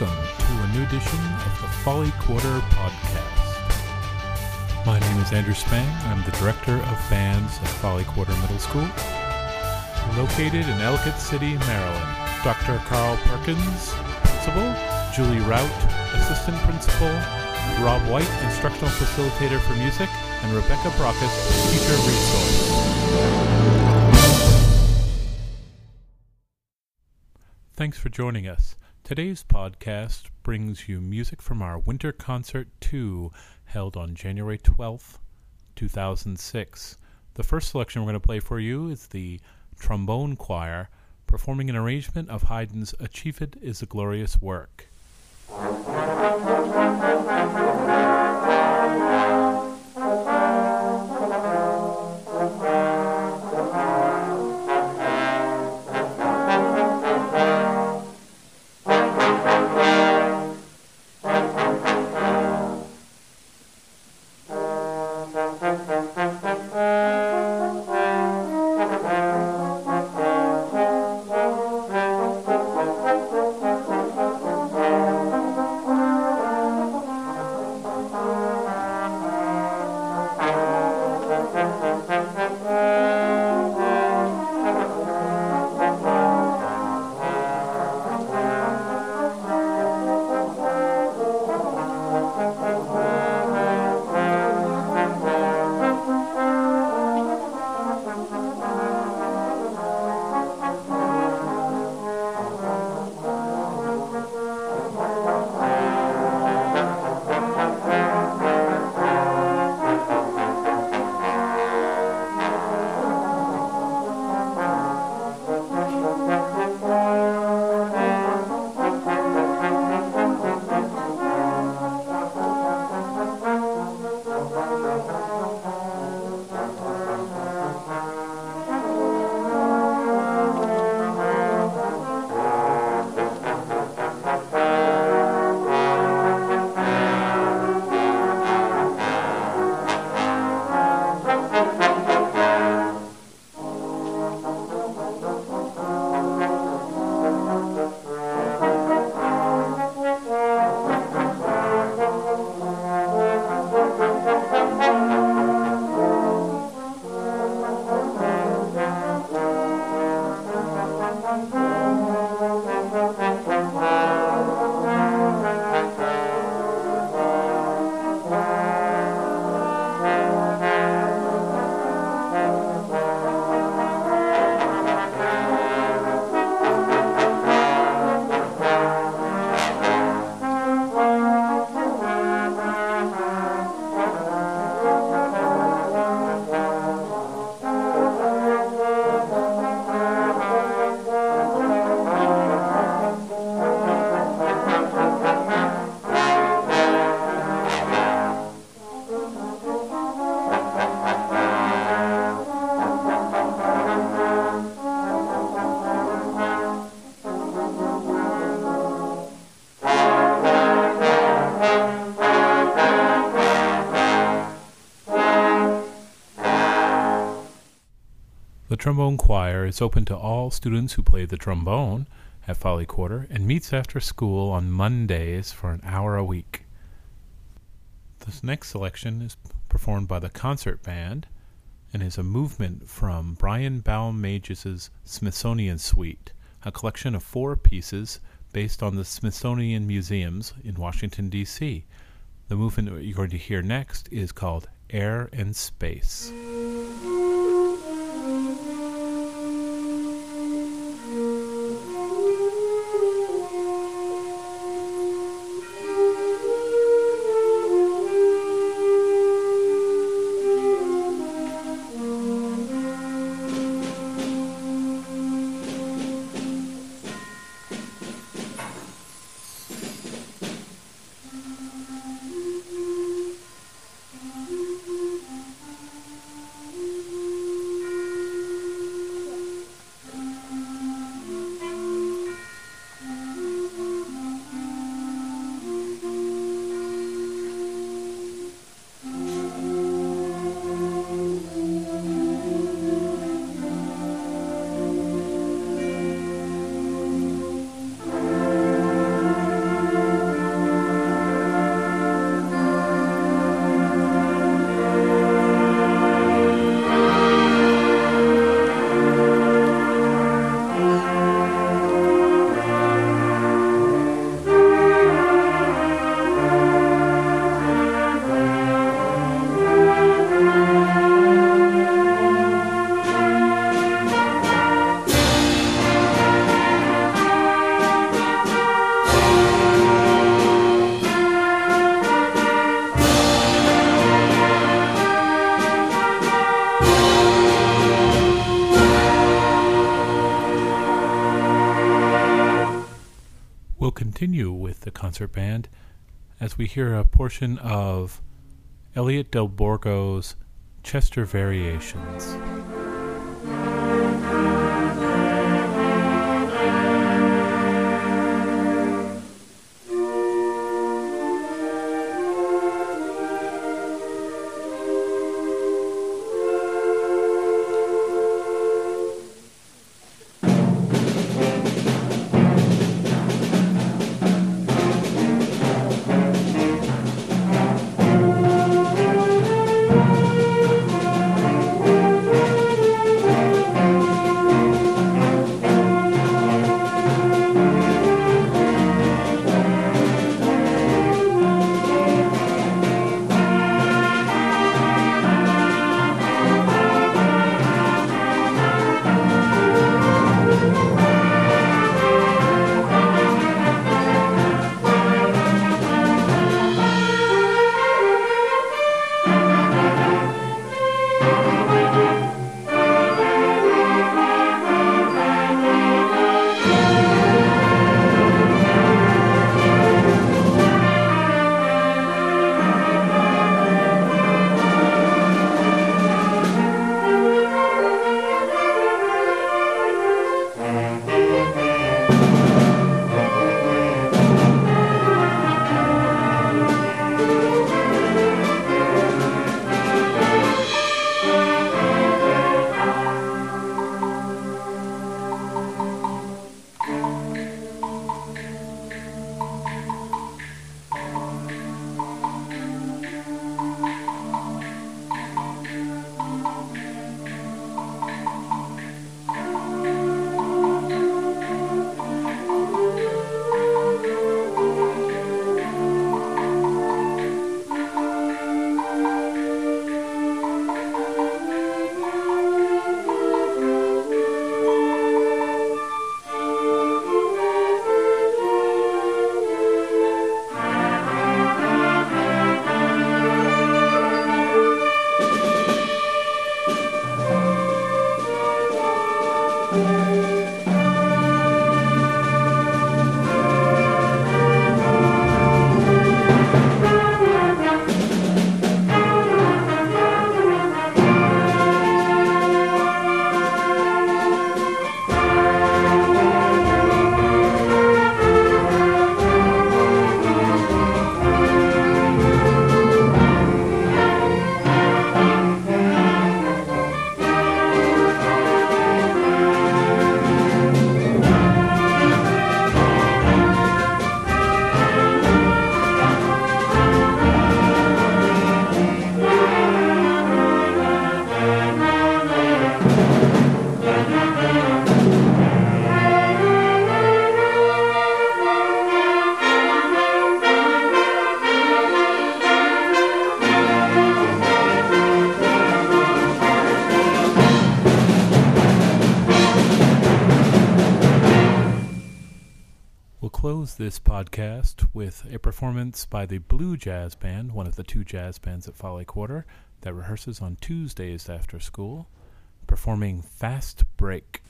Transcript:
Welcome to a new edition of the Folly Quarter podcast. My name is Andrew Spang. I'm the director of bands at Folly Quarter Middle School, located in Ellicott City, Maryland. Dr. Carl Perkins, principal, Julie Rout, assistant principal, Rob White, instructional facilitator for music, and Rebecca Brockus, teacher resource. Thanks for joining us. Today's podcast brings you music from our Winter Concert 2 held on January 12th, 2006. The first selection we're going to play for you is the Trombone Choir performing an arrangement of Haydn's Achieved is a Glorious Work. Trombone Choir is open to all students who play the trombone at Folly Quarter and meets after school on Mondays for an hour a week. This next selection is performed by the concert band and is a movement from Brian Balmages' Smithsonian Suite, a collection of four pieces based on the Smithsonian Museums in Washington, D.C. The movement you're going to hear next is called Air and Space. Concert band as we hear a portion of Elliot Del Borgo's Chester Variations. This podcast with a performance by the Blue Jazz Band, one of the two jazz bands at Folly Quarter that rehearses on Tuesdays after school, performing Fast Break.